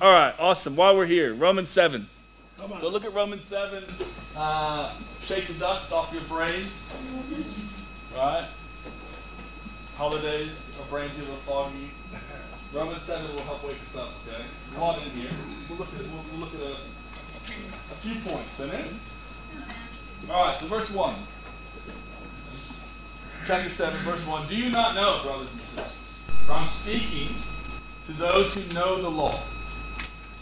All right, awesome. While we're here, Romans 7. So look at Romans 7. Uh, shake the dust off your brains. Right? Holidays, our brains get a little foggy. Romans 7 will help wake us up, okay? Come on in here. We'll look at, we'll, we'll look at a, a few points. Amen? All right, so verse 1. Chapter 7, verse 1. Do you not know, brothers and sisters, for I'm speaking to those who know the law,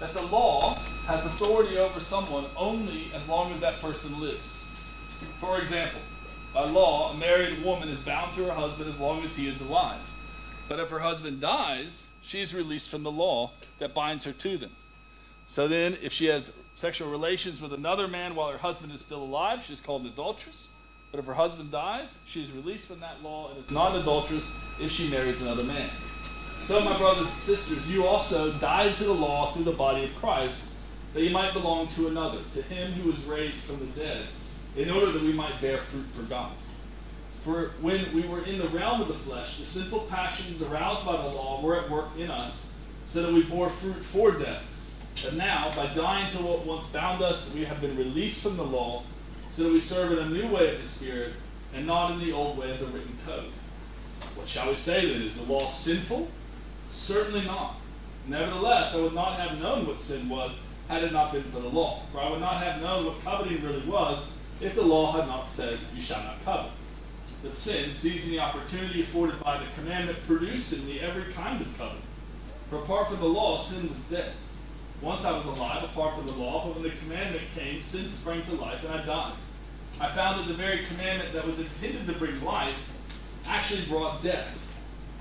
that the law has authority over someone only as long as that person lives. For example, by law, a married woman is bound to her husband as long as he is alive. But if her husband dies, she is released from the law that binds her to them. So then, if she has sexual relations with another man while her husband is still alive, she is called an adulteress. But if her husband dies, she is released from that law and is not an adulteress if she marries another man. So, my brothers and sisters, you also died to the law through the body of Christ, that you might belong to another, to him who was raised from the dead, in order that we might bear fruit for God. For when we were in the realm of the flesh, the sinful passions aroused by the law were at work in us, so that we bore fruit for death. But now, by dying to what once bound us, we have been released from the law, so that we serve in a new way of the Spirit, and not in the old way of the written code. What shall we say then? Is the law sinful? Certainly not. Nevertheless, I would not have known what sin was had it not been for the law. For I would not have known what coveting really was if the law had not said, You shall not covet. But sin, seizing the opportunity afforded by the commandment, produced in me every kind of coveting. For apart from the law, sin was dead. Once I was alive apart from the law, but when the commandment came, sin sprang to life, and I died. I found that the very commandment that was intended to bring life actually brought death.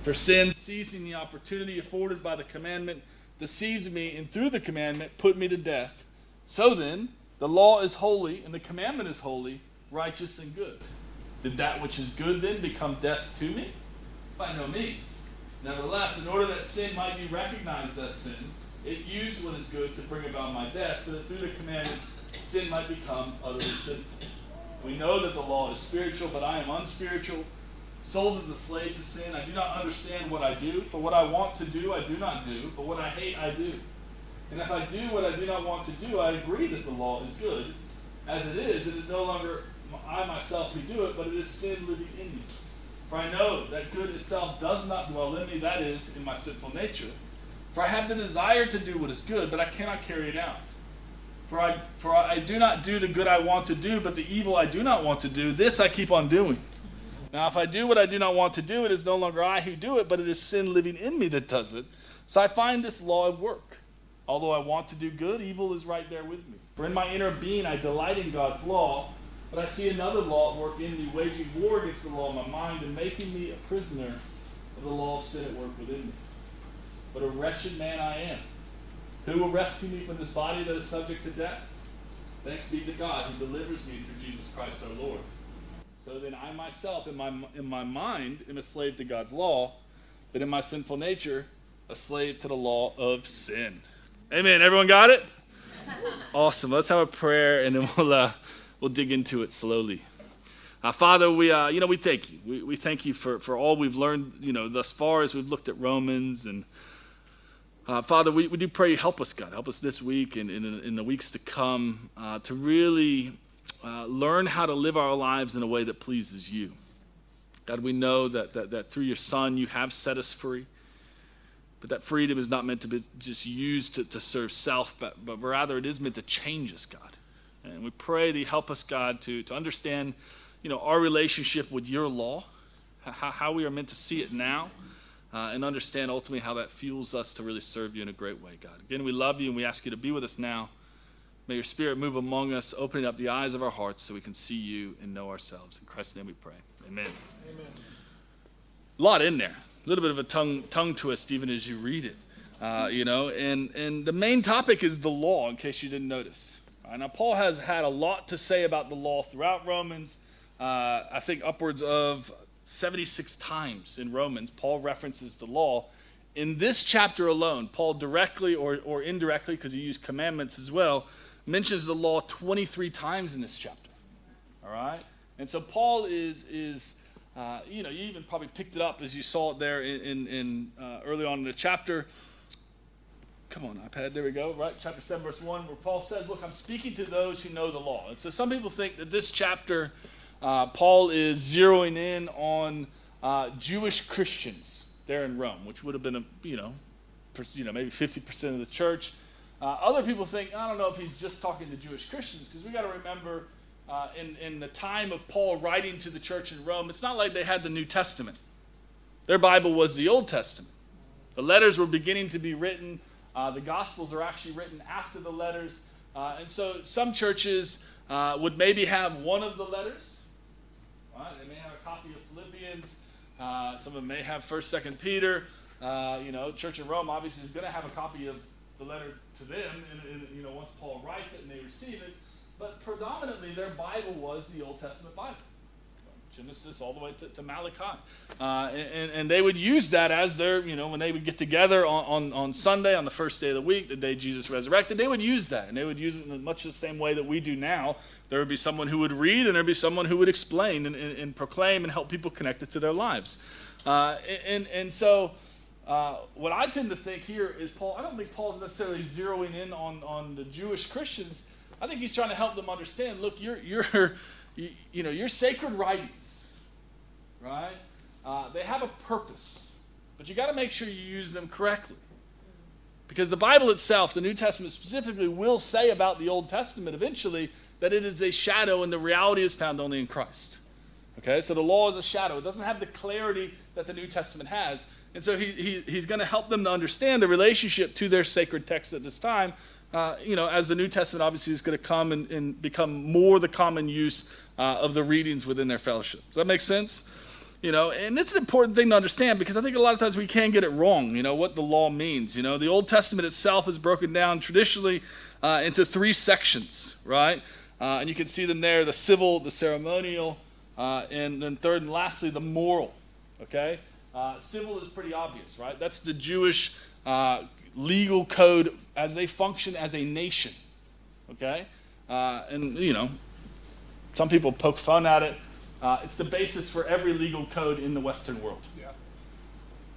For sin, seizing the opportunity afforded by the commandment, deceived me, and through the commandment put me to death. So then, the law is holy, and the commandment is holy, righteous, and good. Did that which is good then become death to me? By no means. Nevertheless, in order that sin might be recognized as sin, it used what is good to bring about my death, so that through the commandment sin might become utterly sinful. We know that the law is spiritual, but I am unspiritual, sold as a slave to sin. I do not understand what I do, for what I want to do, I do not do, but what I hate, I do. And if I do what I do not want to do, I agree that the law is good. As it is, it is no longer I myself who do it, but it is sin living in me. For I know that good itself does not dwell in me, that is, in my sinful nature. For I have the desire to do what is good, but I cannot carry it out. For I, for I do not do the good I want to do, but the evil I do not want to do, this I keep on doing. Now, if I do what I do not want to do, it is no longer I who do it, but it is sin living in me that does it. So I find this law at work. Although I want to do good, evil is right there with me. For in my inner being I delight in God's law, but I see another law at work in me, waging war against the law of my mind and making me a prisoner of the law of sin at work within me. But a wretched man I am. Who will rescue me from this body that is subject to death? Thanks be to God who delivers me through Jesus Christ our Lord. So then I myself, in my, in my mind, am a slave to God's law, but in my sinful nature, a slave to the law of sin. Amen. Everyone got it? Awesome. Let's have a prayer and then we'll, uh, we'll dig into it slowly. Uh, Father, we, uh, you know, we thank you. We, we thank you for, for all we've learned, you know, thus far as we've looked at Romans. And uh, Father, we, we do pray you help us, God. Help us this week and in, in the weeks to come uh, to really uh, learn how to live our lives in a way that pleases you. God, we know that, that, that through your Son you have set us free. But that freedom is not meant to be just used to, to serve self, but, but rather it is meant to change us, God. And we pray that you help us, God, to, to understand you know, our relationship with your law, how, how we are meant to see it now, uh, and understand ultimately how that fuels us to really serve you in a great way, God. Again, we love you and we ask you to be with us now. May your spirit move among us, opening up the eyes of our hearts so we can see you and know ourselves. In Christ's name we pray. Amen. Amen. A lot in there. A little bit of a tongue, tongue twist even as you read it. Uh, you know, and, and the main topic is the law, in case you didn't notice. Right, now, Paul has had a lot to say about the law throughout Romans. Uh, I think upwards of 76 times in Romans, Paul references the law. In this chapter alone, Paul directly or, or indirectly, because he used commandments as well, mentions the law 23 times in this chapter. All right? And so Paul is, is uh, you know, you even probably picked it up as you saw it there in, in, in uh, early on in the chapter. come on, iPad, there we go, right? Chapter 7, verse 1, where Paul says, Look, I'm speaking to those who know the law. And so some people think that this chapter, uh, Paul is zeroing in on uh, Jewish Christians there in Rome, which would have been, a, you know, you know, maybe 50% of the church. Uh, other people think, I don't know if he's just talking to Jewish Christians, because we got to remember uh, in, in the time of Paul writing to the church in Rome, it's not like they had the New Testament. Their Bible was the Old Testament. The letters were beginning to be written. Uh, the Gospels are actually written after the letters. Uh, and so some churches uh, would maybe have one of the letters. Right? They may have a copy of Philippians. Uh, some of them may have 1st, 2nd Peter. You know, Church in Rome obviously is going to have a copy of the letter to them, and, you know, once Paul writes it and they receive it. But predominantly, their Bible was the Old Testament Bible. Genesis all the way to, to Malachi. Uh, and, and they would use that as their, you know, when they would get together on, on, on Sunday, on the first day of the week, the day Jesus resurrected, they would use that. And they would use it in much the same way that we do now. There would be someone who would read, and there would be someone who would explain and, and, and proclaim and help people connect it to their lives. Uh, and, and so, uh, what I tend to think here is Paul, I don't think Paul's necessarily zeroing in on, on the Jewish Christians. I think he's trying to help them understand look, you're, you're, you, you know, your sacred writings, right? Uh, they have a purpose, but you got to make sure you use them correctly. Because the Bible itself, the New Testament specifically, will say about the Old Testament eventually that it is a shadow and the reality is found only in Christ. Okay, so the law is a shadow. It doesn't have the clarity that the New Testament has. And so he, he, he's going to help them to understand the relationship to their sacred text at this time uh, you know, as the New Testament obviously is going to come and, and, become more the common use uh, of the readings within their fellowship. Does that make sense? You know, and it's an important thing to understand because I think a lot of times we can get it wrong, you know, what the law means. You know, the Old Testament itself is broken down traditionally uh, into three sections, right? Uh, and you can see them there the civil, the ceremonial, uh, and then third and lastly, the moral, okay? Uh, civil is pretty obvious, right? That's the Jewish legal code as they function as a nation. Okay? Uh, and, you know, some people poke fun at it. Uh, it's the basis for every legal code in the Western world. Yeah.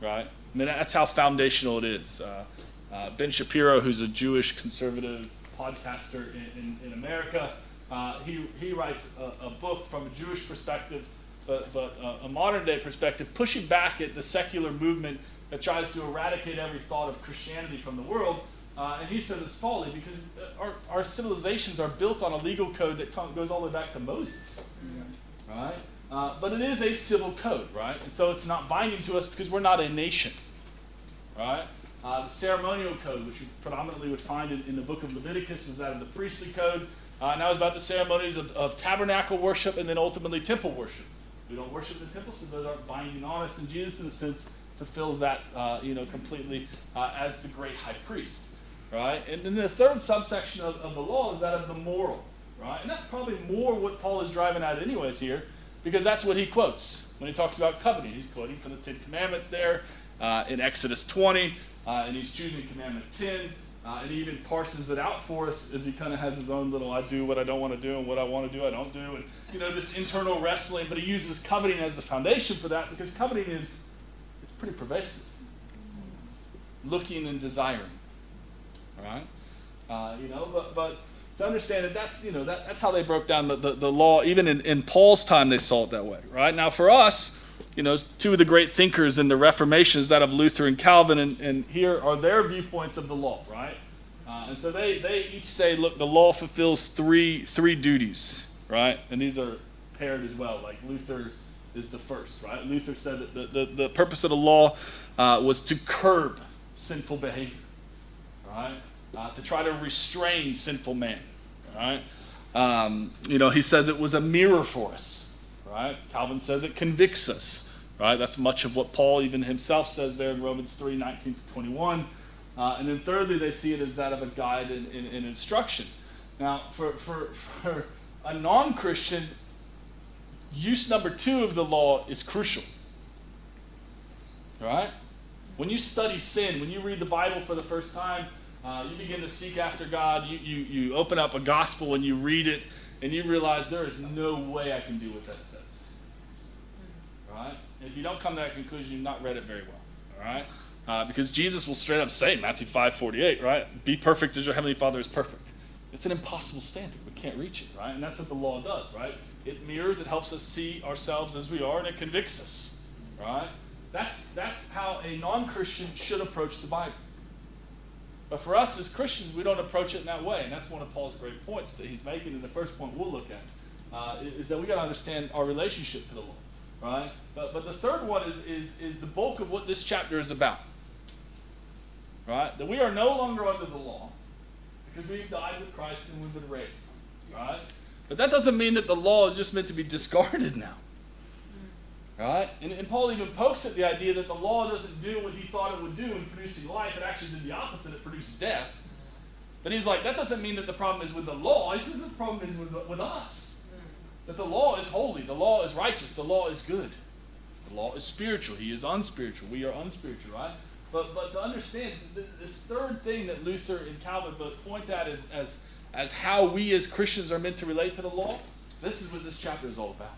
Right? I mean, that's how foundational it is. Uh, uh ben Shapiro, who's a Jewish conservative podcaster in, in, in America, uh, he, he writes a, a, book from a Jewish perspective, but, but a modern day perspective, pushing back at the secular movement that tries to eradicate every thought of Christianity from the world. Uh, and he says it's folly because uh, our, our civilizations are built on a legal code that goes all the way back to Moses. Yeah. Right? Uh, but it is a civil code, right? And so it's not binding to us because we're not a nation. Right? Uh, the ceremonial code, which you predominantly would find in, in, the book of Leviticus, was that of the priestly code. Uh, and that was about the ceremonies of, of tabernacle worship and then ultimately temple worship. We don't worship the temple, so those aren't binding on us. And Jesus, in a sense, fulfills that, uh, you know, completely uh, as the great high priest, right? And then the third subsection of, of the law is that of the moral, right? And that's probably more what Paul is driving at anyways here, because that's what he quotes when he talks about covenant. He's quoting from the Ten Commandments there uh, in Exodus 20, uh, and he's choosing Commandment 10. Uh, and he even parses it out for us as he kind of has his own little I do what I don't want to do and what I want to do I don't do and you know this internal wrestling but he uses coveting as the foundation for that because coveting is it's pretty pervasive. Looking and desiring. All right? Uh, you know, but, but to understand that that's, you know, that, that's how they broke down the, the, the law. Even in, in Paul's time, they saw it that way, right? Now, for us, you know, two of the great thinkers in the Reformation is that of Luther and Calvin, and, and here are their viewpoints of the law, right? Uh, and so they, they each say, look, the law fulfills three, three duties, right? And these are paired as well, like Luther's is the first, right? Luther said that the, the, the purpose of the law uh, was to curb sinful behavior, right? Uh, to try to restrain sinful man, right? Um, you know, he says it was a mirror for us, right? Calvin says it convicts us, right? That's much of what Paul even himself says there in Romans 3 19 to 21. Uh, and then thirdly, they see it as that of a guide and, and, and instruction. Now, for, for, for a non Christian, use number two of the law is crucial. Right? When you study sin, when you read the Bible for the first time, uh, you begin to seek after God. You, you, you open up a gospel and you read it, and you realize there is no way I can do what that says. Right? if you don't come to that conclusion, you've not read it very well. All right? Uh, because Jesus will straight up say, Matthew 5 48, right? Be perfect as your heavenly Father is perfect. It's an impossible standard. We can't reach it, right? And that's what the law does, right? It mirrors, it helps us see ourselves as we are, and it convicts us, right? That's, that's how a non Christian should approach the Bible. But for us as Christians, we don't approach it in that way. And that's one of Paul's great points that he's making. And the first point we'll look at uh, is that we got to understand our relationship to the law, right? But, but the third one is, is, is the bulk of what this chapter is about, right? That we are no longer under the law because we've died with Christ and we've been raised, right? But that doesn't mean that the law is just meant to be discarded now. Right? And, and Paul even pokes at the idea that the law doesn't do what he thought it would do in producing life. It actually did the opposite, it produced death. But he's like, that doesn't mean that the problem is with the law. He says the problem is with, with us. That the law is holy, the law is righteous, the law is good. The law is spiritual, he is unspiritual. We are unspiritual, right? But, but to understand, this third thing that Luther and Calvin both point at as, as, as how we as Christians are meant to relate to the law, this is what this chapter is all about.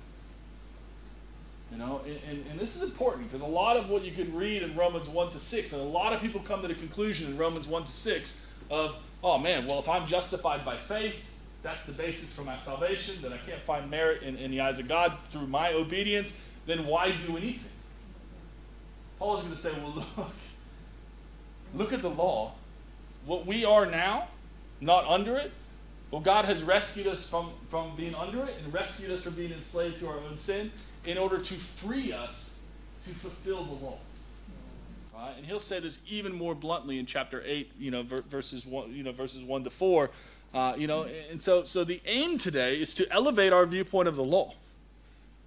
You know, and, and this is important because a lot of what you can read in Romans 1 to 6, and a lot of people come to the conclusion in Romans 1 to 6 of, oh man, well, if I'm justified by faith, that's the basis for my salvation, that I can't find merit in, in the eyes of God through my obedience, then why do anything? Paul is going to say, well, look, look at the law. What we are now, not under it, well, God has rescued us from, from being under it and rescued us from being enslaved to our own sin in order to free us to fulfill the law. Right? And he'll say this even more bluntly in chapter 8, you know, verses 1, you know, verses 1 to 4. Uh, you know, and so, so the aim today is to elevate our viewpoint of the law,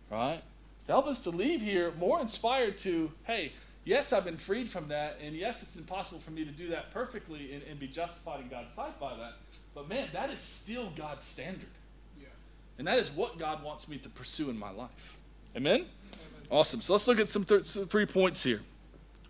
right? To help us to leave here more inspired to, hey, yes, I've been freed from that, and yes, it's impossible for me to do that perfectly and, and be justified in God's sight by that. But man, that is still God's standard. Yeah. And that is what God wants me to pursue in my life. Amen? Awesome. So let's look at some, th- three points here.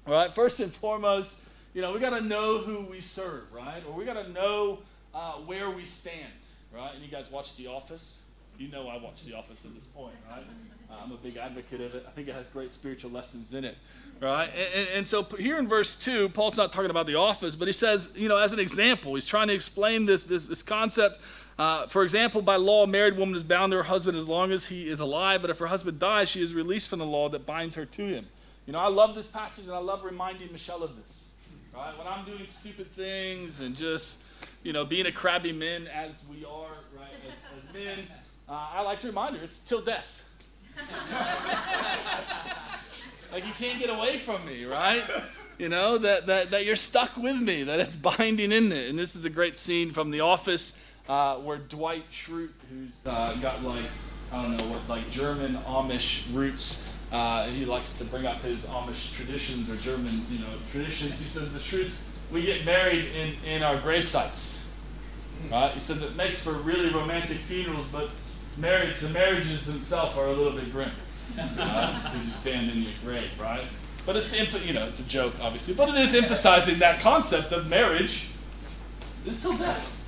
All right. First and foremost, you know, we got to know who we serve, right? Or we got to know uh, where we stand, right? And you guys watch The Office. You know I watch The Office at this point, right? Uh, I'm a big advocate of it. I think it has great spiritual lessons in it, right? And, and, and, so here in verse 2, Paul's not talking about The Office, but he says, you know, as an example, he's trying to explain this, this, this concept uh, for example, by law, a married woman is bound to her husband as long as he is alive, but if her husband dies, she is released from the law that binds her to him. You know, I love this passage and I love reminding Michelle of this. Right? When I'm doing stupid things and just, you know, being a crabby man as we are, right, as, as men, uh, I like to remind her it's till death. like you can't get away from me, right? You know, that, that, that you're stuck with me, that it's binding in it. And this is a great scene from The Office uh, where Dwight Schrute, who's uh, got like, I don't know what, like German Amish roots, uh, he likes to bring up his Amish traditions or German, you know, traditions. He says the Schrutes, we get married in, in our grave sites, right? He says it makes for really romantic funerals, but marriage, the marriages themselves are a little bit grim. Uh, you just stand in your grave, right? But it's, you know, it's a joke, obviously, but it is emphasizing that concept of marriage is till death.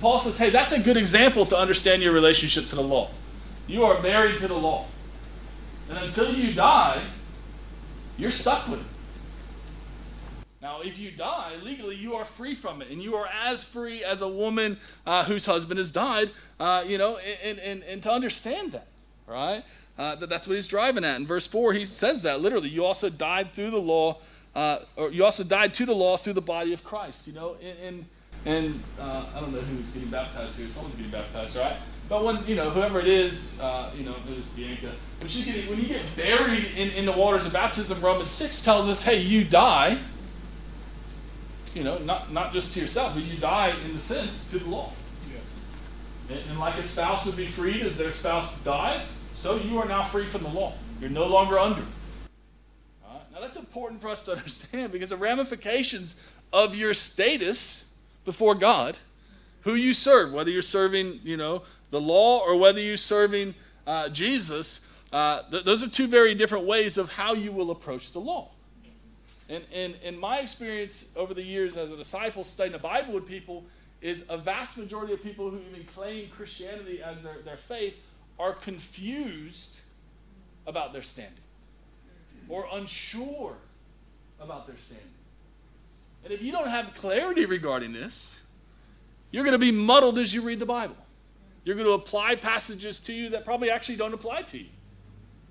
Paul says, hey, that's a good example to understand your relationship to the law. You are married to the law. And until you die, you're stuck with it. Now, if you die legally, you are free from it, and you are as free as a woman uh, whose husband has died. Uh, you know, and, and, and to understand that, right? Uh, that that's what he's driving at. In verse four, he says that literally. You also died through the law, uh, or you also died to the law through the body of Christ. You know, in and uh, I don't know who's getting baptized here. Someone's getting baptized, right? But when you know whoever it is, uh, you know, it was Bianca. When she's getting, when you get buried in, in the waters of baptism, Romans six tells us, hey, you die. You know, not not just to yourself, but you die in the sense to the law. Yeah. And, and like a spouse would be freed as their spouse dies, so you are now free from the law. You're no longer under. Right? Now that's important for us to understand because the ramifications of your status before God, who you serve, whether you're serving, you know, the law or whether you're serving uh, Jesus, uh, th- those are two very different ways of how you will approach the law. And, in my experience over the years as a disciple studying the Bible with people, is a vast majority of people who even claim Christianity as their, their faith are confused about their standing or unsure about their standing. And if you don't have clarity regarding this, you're going to be muddled as you read the Bible. You're going to apply passages to you that probably actually don't apply to you.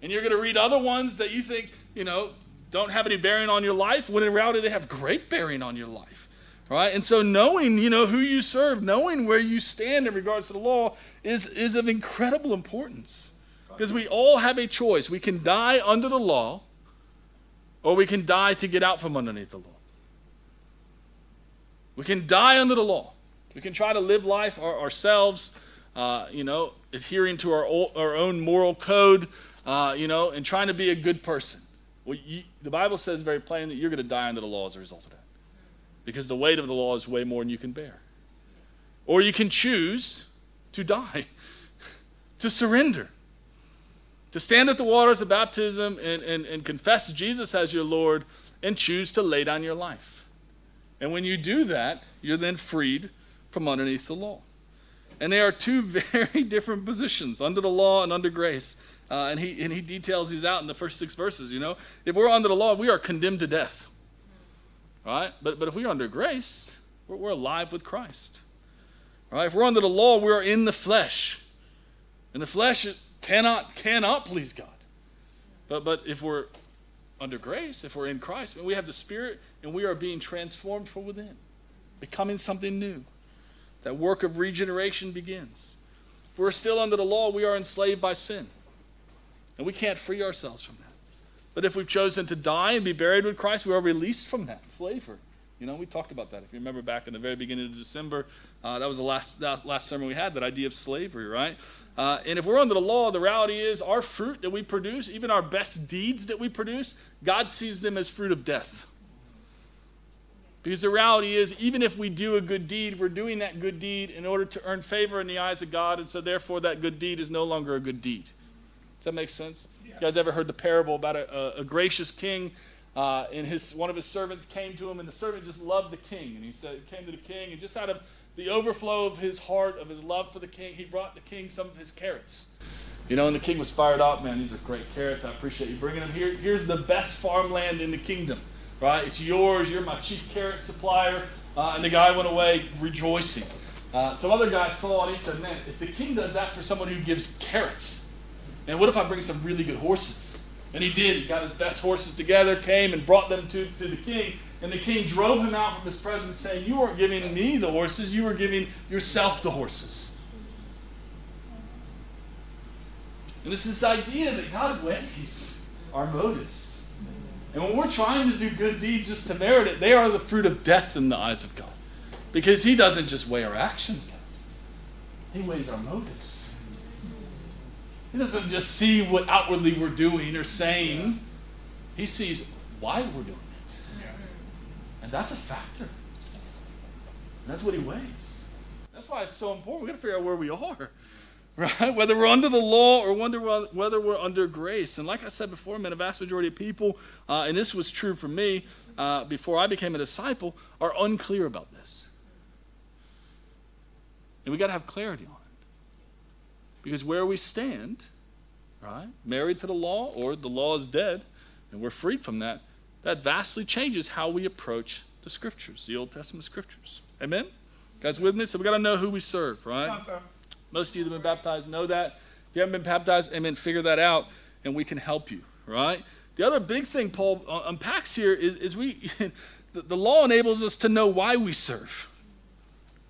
And you're going to read other ones that you think, you know, don't have any bearing on your life, when in reality they have great bearing on your life. Right? And so knowing, you know, who you serve, knowing where you stand in regards to the law is, is of incredible importance. Because we all have a choice. We can die under the law, or we can die to get out from underneath the law. We can die under the law. We can try to live life our, ourselves, uh, you know, adhering to our, our own moral code, uh, you know, and trying to be a good person. Well, you, the Bible says very plainly that you're going to die under the law as a result of that. Because the weight of the law is way more than you can bear. Or you can choose to die, to surrender, to stand at the waters of baptism and, and, and confess Jesus as your Lord and choose to lay down your life. And when you do that, you're then freed from underneath the law. And they are two very different positions under the law and under grace. Uh, and, he, and he details these out in the first six verses. You know, if we're under the law, we are condemned to death. Right? But, but if we're under grace, we're, we're alive with Christ. Right? If we're under the law, we are in the flesh. And the flesh cannot, cannot please God. But, but if we're under grace, if we're in Christ, we have the Spirit and we are being transformed from within, becoming something new. That work of regeneration begins. If we're still under the law, we are enslaved by sin. And we can't free ourselves from that. But if we've chosen to die and be buried with Christ, we are released from that slavery. You know, we talked about that. If you remember back in the very beginning of December, uh, that was the last, last sermon we had, that idea of slavery, right? Uh, and if we're under the law, the reality is our fruit that we produce, even our best deeds that we produce, God sees them as fruit of death. Because the reality is, even if we do a good deed, we're doing that good deed in order to earn favor in the eyes of God, and so therefore that good deed is no longer a good deed. Does that make sense? Yeah. You guys ever heard the parable about a, a, a gracious king? Uh, and his one of his servants came to him, and the servant just loved the king. And he said, came to the king, and just out of the overflow of his heart, of his love for the king, he brought the king some of his carrots. You know, and the king was fired up. Man, these are great carrots. I appreciate you bringing them here. Here's the best farmland in the kingdom right? It's yours. You're my chief carrot supplier. Uh, and the guy went away rejoicing. Uh, some other guy saw it and he said, Man, if the king does that for someone who gives carrots, man, what if I bring some really good horses? And he did. He got his best horses together, came and brought them to, to the king. And the king drove him out from his presence, saying, You weren't giving me the horses, you were giving yourself the horses. And it's this idea that God weighs our motives. And when we're trying to do good deeds just to merit it, they are the fruit of death in the eyes of God. Because He doesn't just weigh our actions, He weighs our motives. He doesn't just see what outwardly we're doing or saying, He sees why we're doing it. And that's a factor. That's what He weighs. That's why it's so important. We've got to figure out where we are right? Whether we're under the law or whether we're under grace. And like I said before, man, a vast majority of people, uh, and this was true for me uh, before I became a disciple, are unclear about this. And we got to have clarity on it. Because where we stand, right, married to the law or the law is dead, and we're freed from that, that vastly changes how we approach the scriptures, the Old Testament scriptures. Amen? guys with me? So we got to know who we serve, right? Most of you that have been baptized know that. If you haven't been baptized, amen, figure that out and we can help you, right? The other big thing Paul uh, unpacks here is, is we, the law enables us to know why we serve,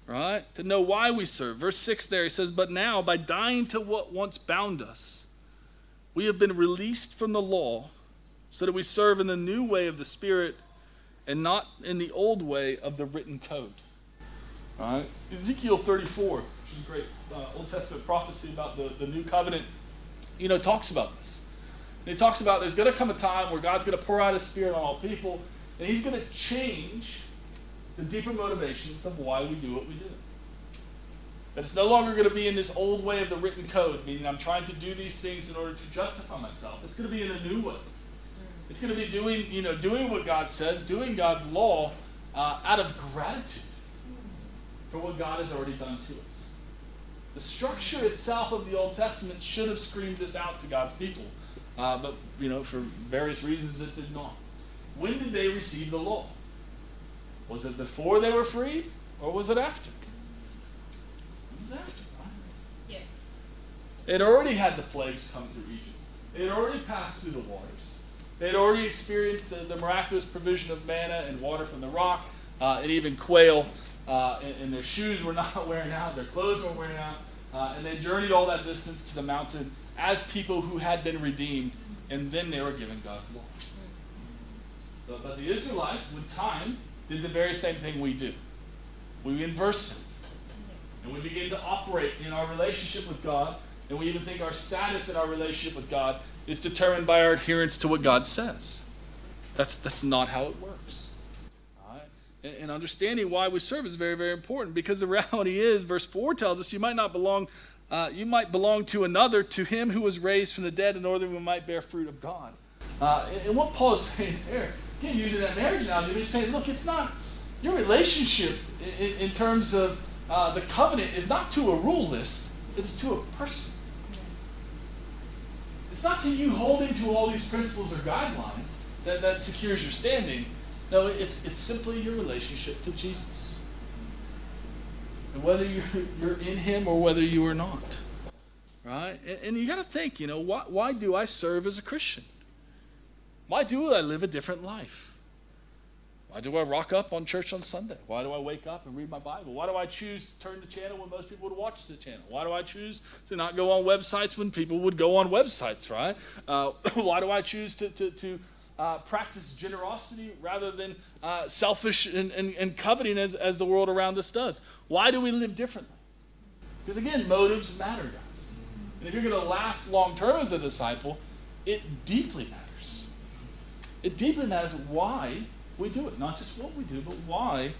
right? To know why we serve. Verse 6 there, he says, But now, by dying to what once bound us, we have been released from the law so that we serve in the new way of the Spirit and not in the old way of the written code. All right? Ezekiel 34, which is great uh, Old Testament prophecy about the, the new covenant, you know, talks about this. And it talks about there's going to come a time where God's going to pour out his spirit on all people, and he's going to change the deeper motivations of why we do what we do. That it's no longer going to be in this old way of the written code, meaning I'm trying to do these things in order to justify myself. It's going to be in a new way. It's going to be doing, you know, doing what God says, doing God's law uh, out of gratitude for what God has already done to us. The structure itself of the Old Testament should have screamed this out to God's people, uh, but you know, for various reasons, it did not. when did they receive the law? Was it before they were free, or was it after? It was after. Yeah. It already had the plagues come through Egypt. It had already passed through the waters. They had already experienced the, the miraculous provision of manna and water from the rock, uh, and even quail. Uh, and, and, their shoes were not wearing out, their clothes weren't wearing out, uh, and they journeyed all that distance to the mountain as people who had been redeemed, and then they were given God's law. But, but the Israelites, with time, did the very same thing we do. We inverse it. And we begin to operate in our relationship with God, and we even think our status in our relationship with God is determined by our adherence to what God says. That's, that's not how it works. And, and understanding why we serve is very, very important because the reality is, verse 4 tells us you might not belong, uh, you might belong to another, to him who was raised from the dead, in order that we might bear fruit of God. Uh, and, and what Paul is saying there again, using that marriage analogy, he's saying, look, it's not your relationship in, in terms of uh, the covenant is not to a rule list, it's to a person. It's not to you holding to all these principles or guidelines that, that secures your standing. No, it's, it's simply your relationship to Jesus. And whether you're, you're in Him or whether you are not. Right? And, and you got to think, you know, why, why do I serve as a Christian? Why do I live a different life? Why do I rock up on church on Sunday? Why do I wake up and read my Bible? Why do I choose to turn the channel when most people would watch the channel? Why do I choose to not go on websites when people would go on websites, right? Uh, why do I choose to, to, to uh, practice generosity rather than uh, selfish and, and, and coveting as, as the world around us does? Why do we live differently? Because again, motives matter, guys. And if you're going to last long term as a disciple, it deeply matters. It deeply matters why we do it. Not just what we do, but why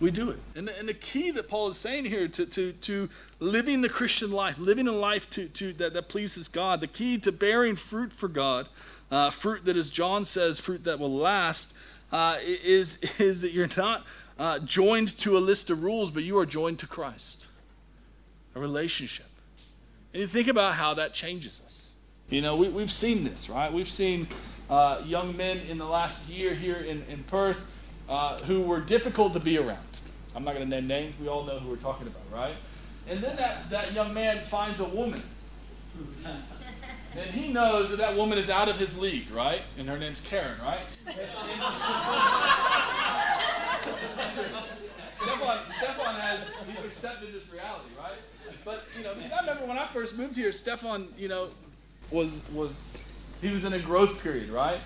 we do it. And the, and the key that Paul is saying here to, to, to living the Christian life, living a life to, to, that, that pleases God, the key to bearing fruit for God, uh, fruit that, as John says, fruit that will last, uh, is, is that you're not uh, joined to a list of rules, but you are joined to Christ, a relationship. And you think about how that changes us. You know, we, we've seen this, right? We've seen uh, young men in the last year here in, in Perth uh, who were difficult to be around. I'm not going to name names. We all know who we're talking about, right? And then that, that young man finds a woman. And he knows that that woman is out of his league, right? And her name's Karen, right? Stefan, Stefan has, he's accepted this reality, right? But, you know, because I remember when I first moved here, Stefan, you know, was, was he was in a growth period, right?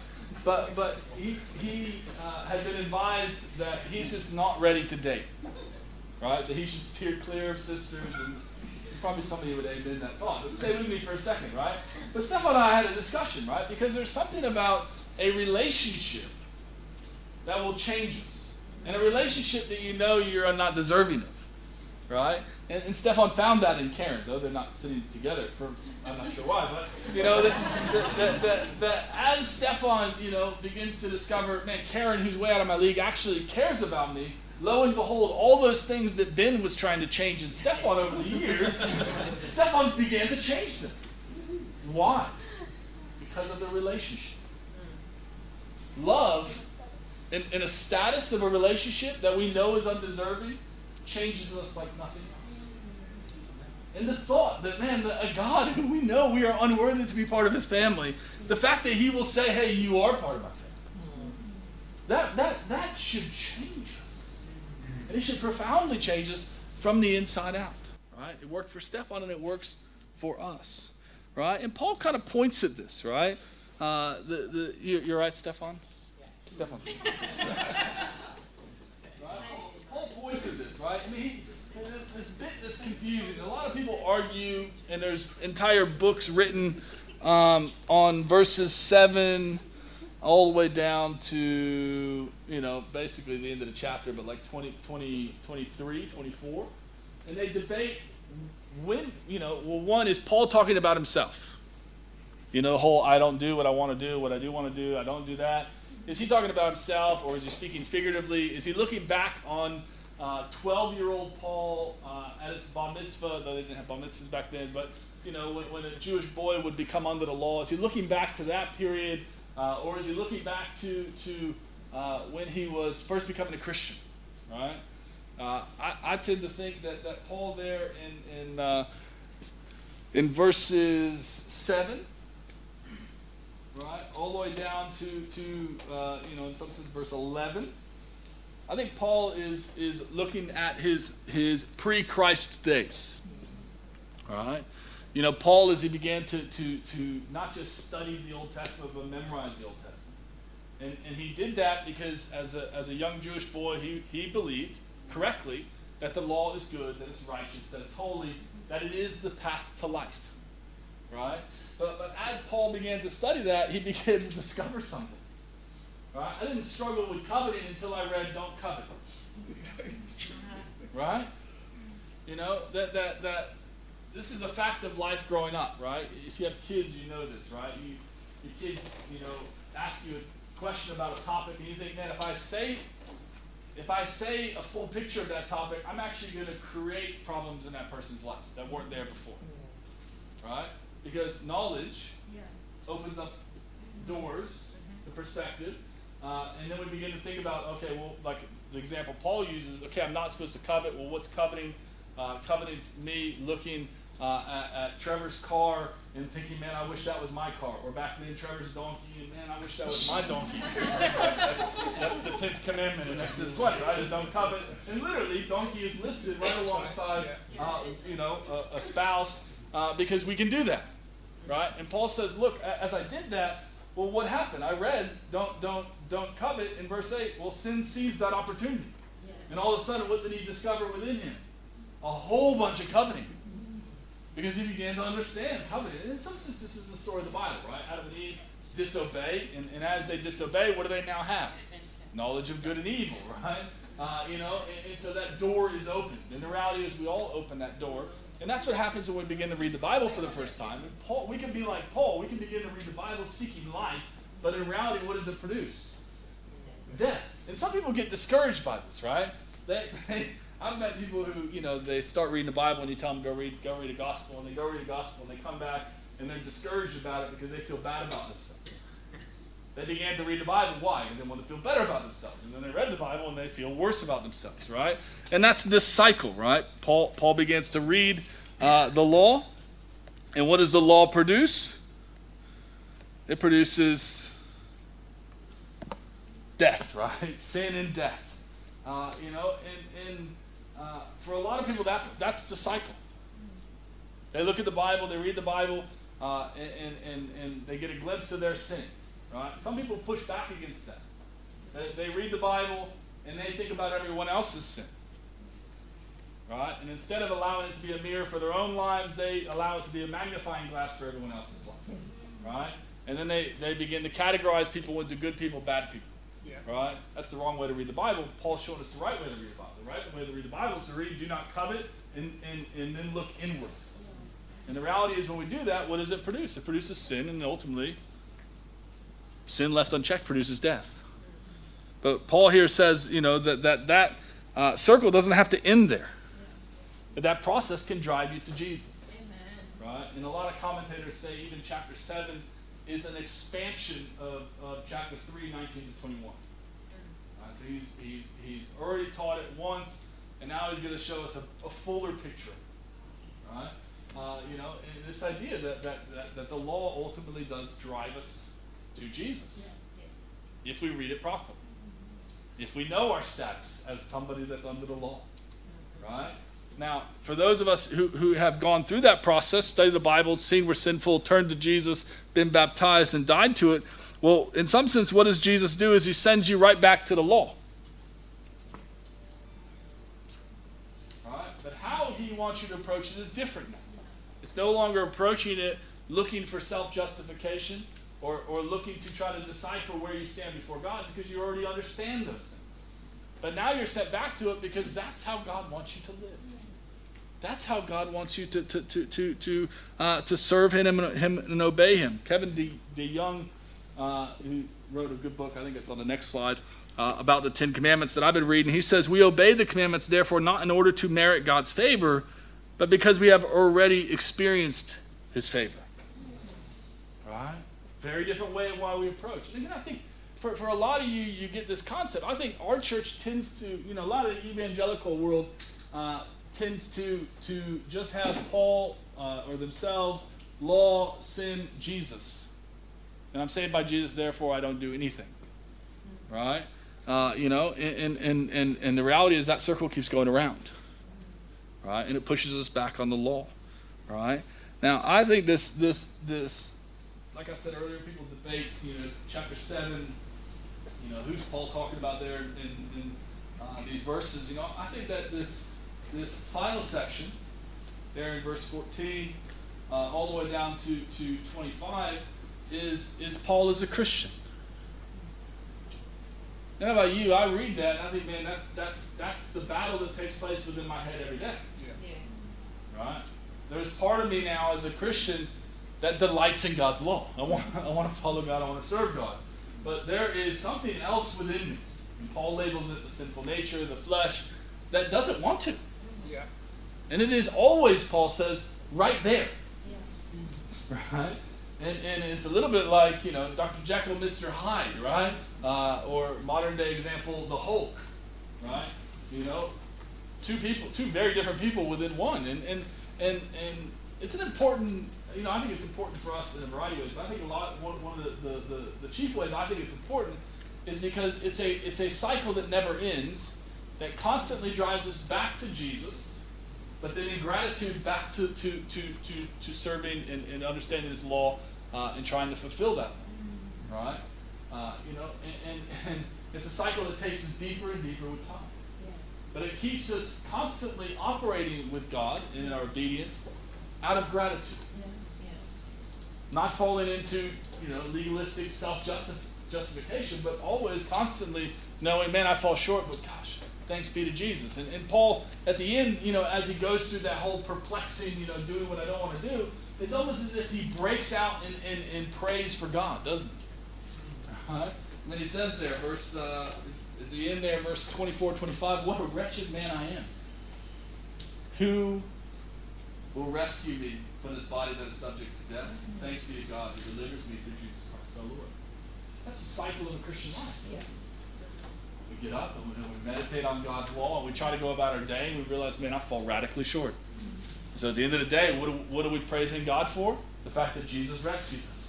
But but he he uh, had been advised that he's just not ready to date, right? That he should steer clear of sisters, and probably somebody would amen that thought. But stay with me for a second, right? But Stefan and I had a discussion, right? Because there's something about a relationship that will change us, and a relationship that you know you're not deserving of right? And, and Stefan found that in Karen, though they're not sitting together for I'm not sure why, but you know that, that as Stefan you know begins to discover, man, Karen, who's way out of my league, actually cares about me. Lo and behold, all those things that Ben was trying to change in Stefan over the years, Stefan began to change them. Why? Because of the relationship. Love, in, in a status of a relationship that we know is undeserving, changes us like nothing else. And the thought that, man, a God who we know we are unworthy to be part of his family, the fact that he will say, hey, you are part of my family, that, that, that should change. And it should profoundly change us from the inside out. Right? It worked for Stefan and it works for us. Right? And Paul kind of points at this, right? Uh, the, the, you, you're right, Stefan? Yeah. Stefan. points of this, right? I mean, this bit that's confusing. A lot of people argue, and there's entire books written um, on verses 7 all the way down to, you know, basically the end of the chapter, but like 20, 20 23, 24. And they debate when, you know, well, one is Paul talking about himself. You know, the whole I don't do what I want to do, what I do want to do, I don't do that. Is he talking about himself or is he speaking figuratively? Is he looking back on 12 uh, year old Paul uh, at his bar mitzvah, though they didn't have bar mitzvahs back then, but you know, when, when, a Jewish boy would become under the law, is he looking back to that period? Uh, or is he looking back to, to uh, when he was first becoming a Christian? Right? Uh, I, I, tend to think that, that Paul there in, in, uh, in verses 7, right, all the way down to, to uh, you know, in some sense, verse 11, I think Paul is, is looking at his, his pre Christ days. All right? You know, Paul, as he began to, to, to not just study the Old Testament, but memorize the Old Testament. And, and he did that because as a, as a young Jewish boy, he, he believed correctly that the law is good, that it's righteous, that it's holy, that it is the path to life. Right? But, but as Paul began to study that, he began to discover something. Right? I didn't struggle with coveting until I read Don't Covet. Uh-huh. right? You know, that, that, that this is a fact of life growing up, right? If you have kids, you know this, right? You, your kids, you know, ask you a question about a topic, and you think, man, if I say, if I say a full picture of that topic, I'm actually going to create problems in that person's life that weren't there before, right? Because knowledge yeah. opens up doors mm-hmm. to perspective, uh, and then we begin to think about, okay, well, like the example Paul uses, okay, I'm not supposed to covet. Well, what's coveting? Uh, coveting's me looking uh, at, at, Trevor's car and thinking, man, I wish that was my car. Or back then, Trevor's donkey, and man, I wish that was my donkey. that's, that's the 10th commandment in Exodus 20, right? Is don't covet. And literally, donkey is listed right alongside, uh, you know, a, a spouse uh, because we can do that, right? And Paul says, look, as I did that, well, what happened? I read, don't, don't, don't covet in verse 8. Well, sin seized that opportunity. And all of a sudden, what did he discover within him? A whole bunch of coveting. Because he began to understand coveting. And in some sense, this is the story of the Bible, right? Adam and Eve disobey, and, and as they disobey, what do they now have? Knowledge of good and evil, right? Uh, you know, and, and so that door is open. And the reality is, we all open that door. And that's what happens when we begin to read the Bible for the first time. And Paul, we can be like Paul. We can begin to read the Bible seeking life, but in reality, what does it produce? Death. And some people get discouraged by this, right? They, they, I've met people who, you know, they start reading the Bible and you tell them go read, go read the gospel, and they go read the gospel and they come back and they're discouraged about it because they feel bad about themselves. They began to read the Bible. Why? Because they want to feel better about themselves. And then they read the Bible and they feel worse about themselves, right? And that's this cycle, right? Paul, Paul begins to read uh, the law. And what does the law produce? It produces death, right? Sin and death. Uh, you know, and, and uh, for a lot of people, that's, that's the cycle. They look at the Bible, they read the Bible, uh, and, and, and they get a glimpse of their sin. Right? Some people push back against that. They, they read the Bible and they think about everyone else's sin. Right? And instead of allowing it to be a mirror for their own lives, they allow it to be a magnifying glass for everyone else's life. Right? And then they, they begin to categorize people into good people, bad people. Yeah. Right? That's the wrong way to read the Bible. Paul's showing us the right way to read the Bible. The right way to read the Bible is to read, do not covet, and, and, and then look inward. And the reality is, when we do that, what does it produce? It produces sin and ultimately sin left unchecked produces death. But Paul here says, you know, that that, that uh, circle doesn't have to end there. That that process can drive you to Jesus. Amen. Right? And a lot of commentators say even chapter 7 is an expansion of, of chapter 3, 19 to 21. Mm-hmm. Right, so he's, he's, he's already taught it once, and now he's going to show us a, a fuller picture. Right? Uh, you know, this idea that, that, that, that the law ultimately does drive us to Jesus if we read it properly. Mm-hmm. If we know our status as somebody that's under the law. Mm-hmm. Right? Now, for those of us who, who have gone through that process, studied the Bible, seen we're sinful, turned to Jesus, been baptized, and died to it, well, in some sense, what does Jesus do is he sends you right back to the law. Right? But how he wants you to approach it is different now. It's no longer approaching it looking for self justification or, or looking to try to decipher where you stand before God because you already understand those things. But now you're set back to it because that's how God wants you to live. That's how God wants you to, to, to, to, to, uh, to serve him and, him and obey Him. Kevin De, DeYoung, uh, who wrote a good book, I think it's on the next slide, uh, about the Ten Commandments that I've been reading, he says, We obey the commandments, therefore, not in order to merit God's favor, but because we have already experienced His favor. Right? Very different way of why we approach. And I think for, for a lot of you, you get this concept. I think our church tends to, you know, a lot of the evangelical world uh, tends to, to just have Paul uh, or themselves, law, sin, Jesus. And I'm saved by Jesus, therefore I don't do anything. Right? Uh, you know, and, and, and, and the reality is that circle keeps going around. Right? And it pushes us back on the law. Right? Now, I think this, this, this, like I said earlier, people debate, you know, chapter 7, you know, who's Paul talking about there in, uh, these verses? You know, I think that this this final section, there in verse 14, uh, all the way down to, to 25, is, is Paul as a Christian. Now about you, I read that and I think, man, that's that's that's the battle that takes place within my head every day. Yeah. yeah. Right? There's part of me now as a Christian that delights in God's law. I want, I want to follow God, I want to serve God. But there is something else within me. And Paul labels it the sinful nature, the flesh, that doesn't want to. Yeah. And it is always, Paul says, right there. Yeah. Right? And, and it's a little bit like, you know, Dr. Jekyll, Mr. Hyde, right? Uh, or modern day example, the Hulk, right? You know, two people, two very different people within one. And, and, and, and it's an important you know, I think it's important for us in a variety of ways. But I think a lot one, one of the, the, the, the, chief ways I think it's important is because it's a it's a cycle that never ends, that constantly drives us back to Jesus, but then in gratitude back to to to to, to serving and, and understanding His law uh, and trying to fulfill that, right? Uh, you know, and, and, and it's a cycle that takes us deeper and deeper with time. But it keeps us constantly operating with God in our obedience out of gratitude not falling into you know legalistic self justification, but always constantly knowing, man, I fall short, but gosh, thanks be to Jesus. And, and Paul, at the end, you know, as he goes through that whole perplexing, you know, doing what I don't want to do, it's almost as if he breaks out in, in, in praise for God, doesn't he? Right? When he says there, verse uh, at the end there, verse 24, 25, what a wretched man I am. Who will rescue me from this body that is subject to death. Thanks be to God who delivers me through Jesus Christ our Lord. That's the cycle of a Christian life. Yeah. We get up and we, and we, meditate on God's law and we try to go about our day and we realize, man, I fall radically short. So at the end of the day, what, do, what are we praising God for? The fact that Jesus rescues us.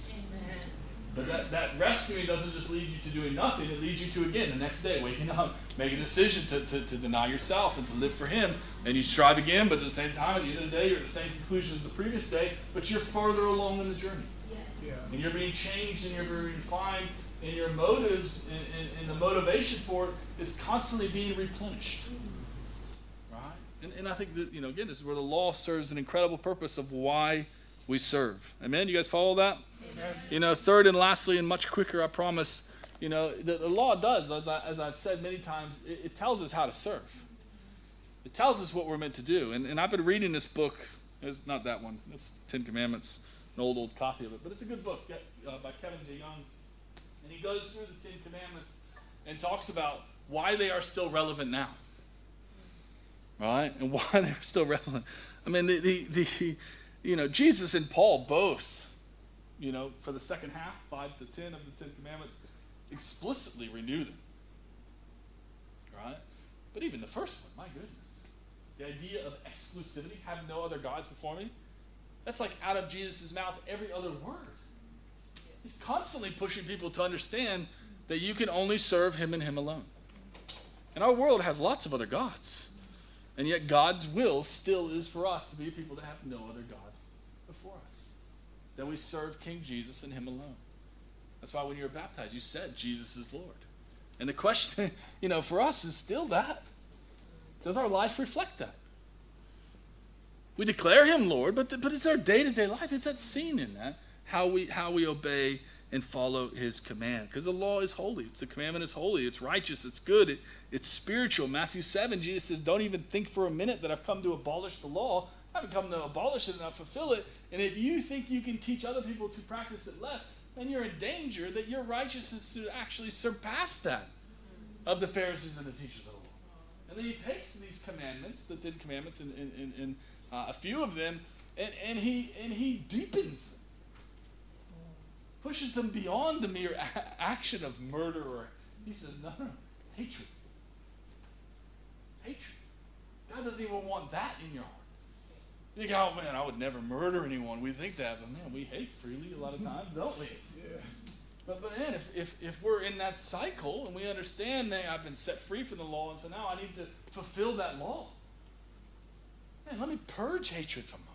But that, that rescuing doesn't just lead you to doing nothing, it leads you to, again, the next day, waking up, make a decision to, to, to deny yourself and to live for Him. And you strive again, but at the same time, at the end of the day, you're at the same conclusion as the previous day, but you're further along in the journey. Yeah. And you're being changed and you're being refined, and your motives and, and, and the motivation for it is constantly being replenished. Right? And, and I think that, you know, again, this is where the law serves an incredible purpose of why we serve. Amen? You guys follow that? You know, third and lastly, and much quicker, I promise, you know, the, the law does, as, I, as I've said many times, it, it, tells us how to serve. It tells us what we're meant to do. And, and I've been reading this book. It's not that one. It's Ten Commandments, an old, old copy of it. But it's a good book uh, by Kevin DeYoung. He goes through the Ten Commandments and talks about why they are still relevant now. Right? And why they're still relevant. I mean, the, the, the you know, Jesus and Paul both you know, for the second half, 5 to 10 of the Ten Commandments, explicitly renew them. Right? But even the first one, my goodness. The idea of exclusivity, have no other gods before me, that's like out of Jesus' mouth every other word. He's constantly pushing people to understand that you can only serve Him and Him alone. And our world has lots of other gods. And yet God's will still is for us to be people that have no other gods before us. that we serve King Jesus and Him alone. That's why when you were baptized, you said Jesus is Lord. And the question, you know, for us is still that. Does our life reflect that? We declare Him Lord, but, but it's our day to day life. Is that seen in that? How we, how we obey and follow His command. Because the law is holy. It's the commandment is holy. It's righteous. It's good. It, it's spiritual. Matthew 7, Jesus says, Don't even think for a minute that I've come to abolish the law. I haven't come to abolish it and I fulfill it. And if you think you can teach other people to practice it less, then you're in danger that your righteousness should actually surpass that of the Pharisees and the teachers of the law. And then he takes these commandments, the Ten Commandments, and, and, and uh, a few of them, and, and, he, and he deepens them. Pushes them beyond the mere a- action of murder or he says, no, no, hatred. Hatred. God doesn't even want that in your heart. You think, oh man, I would never murder anyone. We think that, but man, we hate freely a lot of times, don't we? Yeah. But, but man, if, if, if we're in that cycle and we understand, man, I've been set free from the law, and so now I need to fulfill that law. Man, let me purge hatred from my.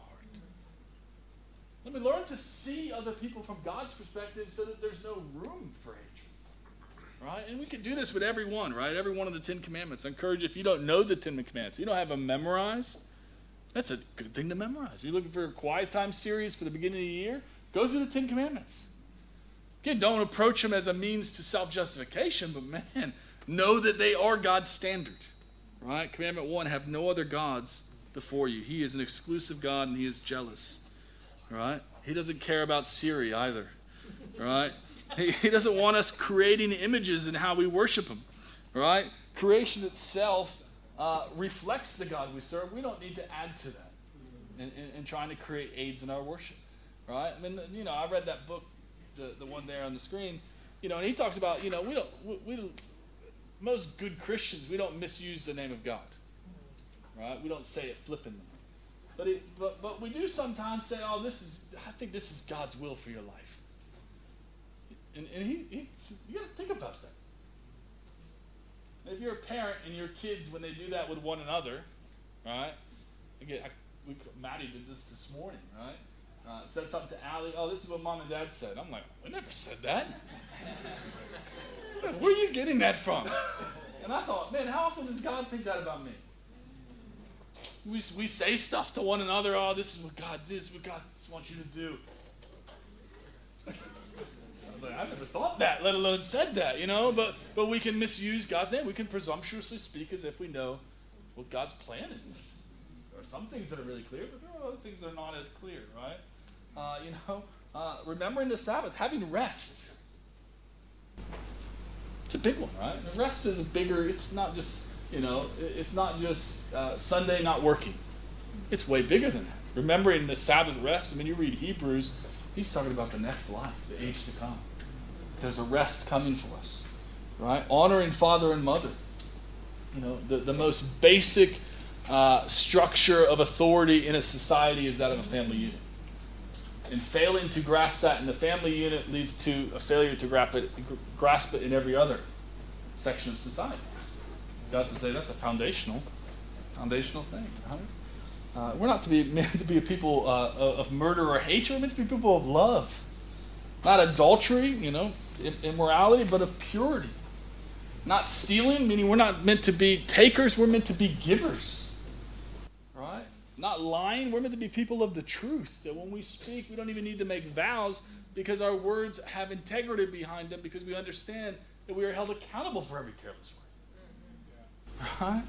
Let me learn to see other people from God's perspective so that there's no room for hatred. Right? And we can do this with every one, right? Every one of the Ten Commandments. I encourage you, if you don't know the Ten Commandments, you don't have them memorized, that's a good thing to memorize. You're looking for a quiet time series for the beginning of the year, go through the Ten Commandments. Again, don't approach them as a means to self justification, but man, know that they are God's standard. Right? Commandment one have no other gods before you. He is an exclusive God and he is jealous. Right? He doesn't care about Siri either. Right? He, doesn't want us creating images in how we worship him. Right? Creation itself uh, reflects the God we serve. We don't need to add to that in, in, in, trying to create aids in our worship. Right? I mean, you know, I read that book, the, the one there on the screen, you know, and he talks about, you know, we don't, we, we most good Christians, we don't misuse the name of God. Right? We don't say it flippantly. But, it, but, but we do sometimes say, oh, this is, I think this is God's will for your life. And, and he, he says, you got to think about that. If you're a parent and your kids, when they do that with one another, right? Again, I, we, Maddie did this this morning, right? Uh, said something to Allie. Oh, this is what mom and dad said. I'm like, we never said that. Where are you getting that from? And I thought, man, how often does God think that about me? We, we say stuff to one another. Oh, this is what God this is what God wants you to do. I was like, I never thought that, let alone said that, you know. But but we can misuse God's name. We can presumptuously speak as if we know what God's plan is. There are some things that are really clear, but there are other things that are not as clear, right? Uh, you know, uh, remembering the Sabbath, having rest. It's a big one, right? The rest is a bigger. It's not just you know, it's not just uh, Sunday not working. It's way bigger than that. Remembering the Sabbath rest. I mean, you read Hebrews, he's talking about the next life, the age to come. There's a rest coming for us, right? Honoring father and mother. You know, the, the most basic uh, structure of authority in a society is that of a family unit. And failing to grasp that in the family unit leads to a failure to grasp it, grasp it in every other section of society. God say that's a foundational, foundational thing. Right? Uh, we're not to be meant to be a people uh, of murder or hatred. We're meant to be people of love, not adultery, you know, immorality, but of purity. Not stealing, meaning we're not meant to be takers. We're meant to be givers, right? Not lying. We're meant to be people of the truth. That when we speak, we don't even need to make vows because our words have integrity behind them because we understand that we are held accountable for every careless word. Right?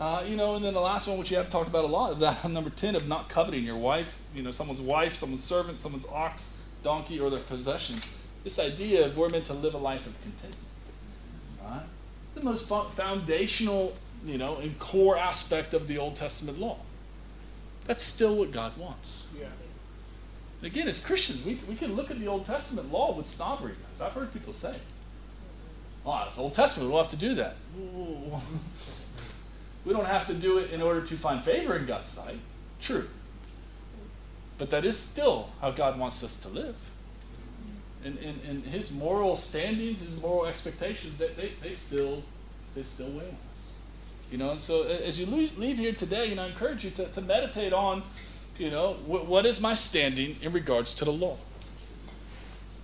Uh, you know, and then the last one, which you have talked about a lot, is that number 10 of not coveting your wife, you know, someone's wife, someone's servant, someone's ox, donkey, or their possessions. This idea of we're meant to live a life of contentment. Right? It's the most foundational, you know, and core aspect of the Old Testament law. That's still what God wants. Yeah. And again, as Christians, we, we can look at the Old Testament law with snobbery, as I've heard people say. Ah, oh, it's Old Testament. We'll have to do that. We don't have to do it in order to find favor in God's sight. True. But that is still how God wants us to live. And, and, and his moral standings, his moral expectations, they, they, they still they still weigh on us. You know, and so as you leave here today, you know, I encourage you to, to meditate on, you know, what, what is my standing in regards to the law?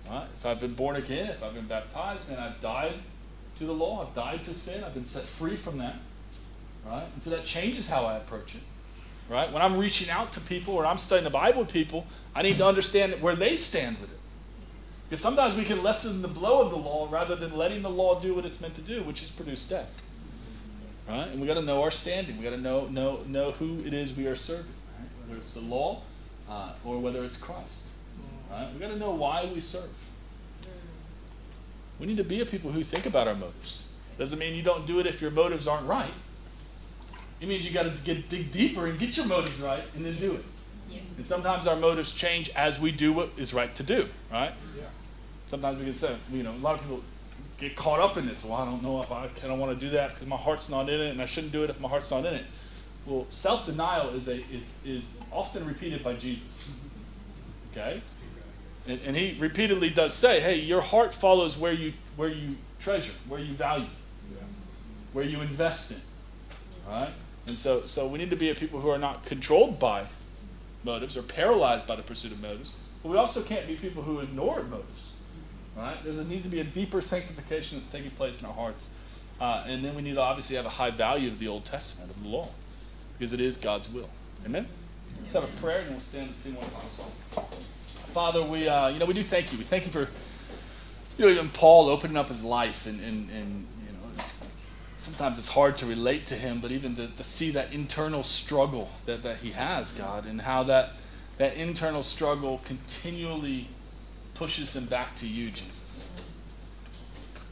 Right? If I've been born again, if I've been baptized, man, I've died to the law. I've died to sin. I've been set free from that. Right? And so that changes how I approach it. Right? When I'm reaching out to people or I'm studying the Bible with people, I need to understand where they stand with it. Because sometimes we can lessen the blow of the law rather than letting the law do what it's meant to do, which is produce death. Right? And we got to know our standing. We got to know, know, know who it is we are serving. Right? Whether it's the law uh, or whether it's Christ. Right? We got to know why we serve. We need to be a people who think about our motives. Doesn't mean you don't do it if your motives aren't right. It means you got to get dig deeper and get your motives right and then do it. Yeah. And sometimes our motives change as we do what is right to do, right? Yeah. Sometimes we can say, you know, a lot of people get caught up in this. Well, I don't know if I, I don't want to do that because my heart's not in it, and I shouldn't do it if my heart's not in it. Well, self-denial is a is is often repeated by Jesus. Mm-hmm. Okay, and, and he repeatedly does say, "Hey, your heart follows where you where you treasure, where you value, yeah. where you invest in." All right, and so so we need to be a people who are not controlled by motives or paralyzed by the pursuit of motives, but we also can't be people who ignore motives. Right? There needs to be a deeper sanctification that's taking place in our hearts. Uh, and then we need to obviously have a high value of the Old Testament, of the law, because it is God's will. Amen? Let's have a prayer and we'll stand and sing one final song. Father, we, uh, you know, we do thank you. We thank you for, you know, even Paul opening up his life and, and, and you know, it's, sometimes it's hard to relate to him, but even to, to see that internal struggle that, that he has, God, and how that, that internal struggle continually pushes him back to you, Jesus.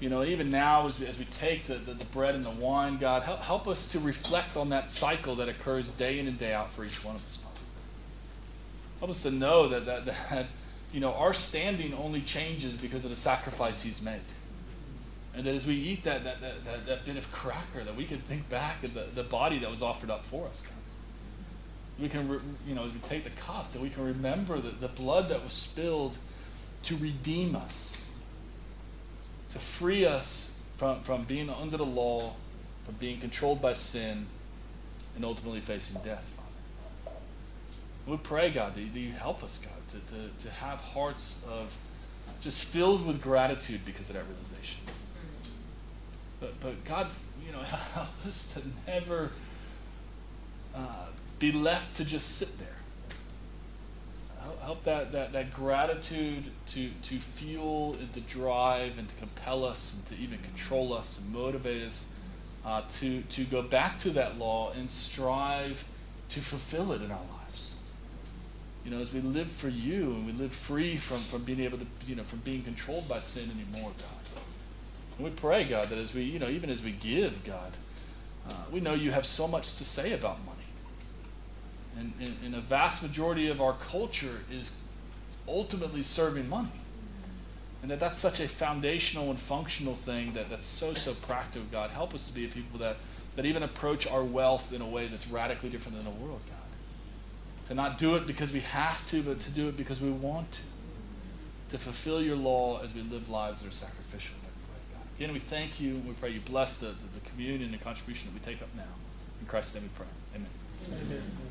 You know, even now, as we, as we take the, the, the bread and the wine, God, help, help us to reflect on that cycle that occurs day in and day out for each one of us. Help us to know that, that, that you know, our standing only changes because of the sacrifice he's made. And that as we eat that, that, that, that, that bit of cracker, that we can think back of the, the body that was offered up for us. We can, re, you know, as we take the cup, that we can remember the, the blood that was spilled to redeem us, to free us from, from being under the law, from being controlled by sin, and ultimately facing death. We pray, God, that you help us, God, to, to, to have hearts of just filled with gratitude because of that realization. But, but God, you know, help us to never uh, be left to just sit there help that, that, that gratitude to, to fuel and to drive and to compel us and to even control us and motivate us uh, to, to go back to that law and strive to fulfill it in our lives. You know, as we live for you and we live free from, from being able to, you know, from being controlled by sin anymore, God. And we pray, God, that as we, you know, even as we give, God, uh, we know you have so much to say about money. And, and, and a vast majority of our culture is ultimately serving money. And that that's such a foundational and functional thing that, that's so, so practical, God. Help us to be a people that, that even approach our wealth in a way that's radically different than the world, God. To not do it because we have to, but to do it because we want to. To fulfill your law as we live lives that are sacrificial. Again, we thank you. We pray you bless the, the, the communion and the contribution that we take up now. In Christ's name we pray. Amen. Amen.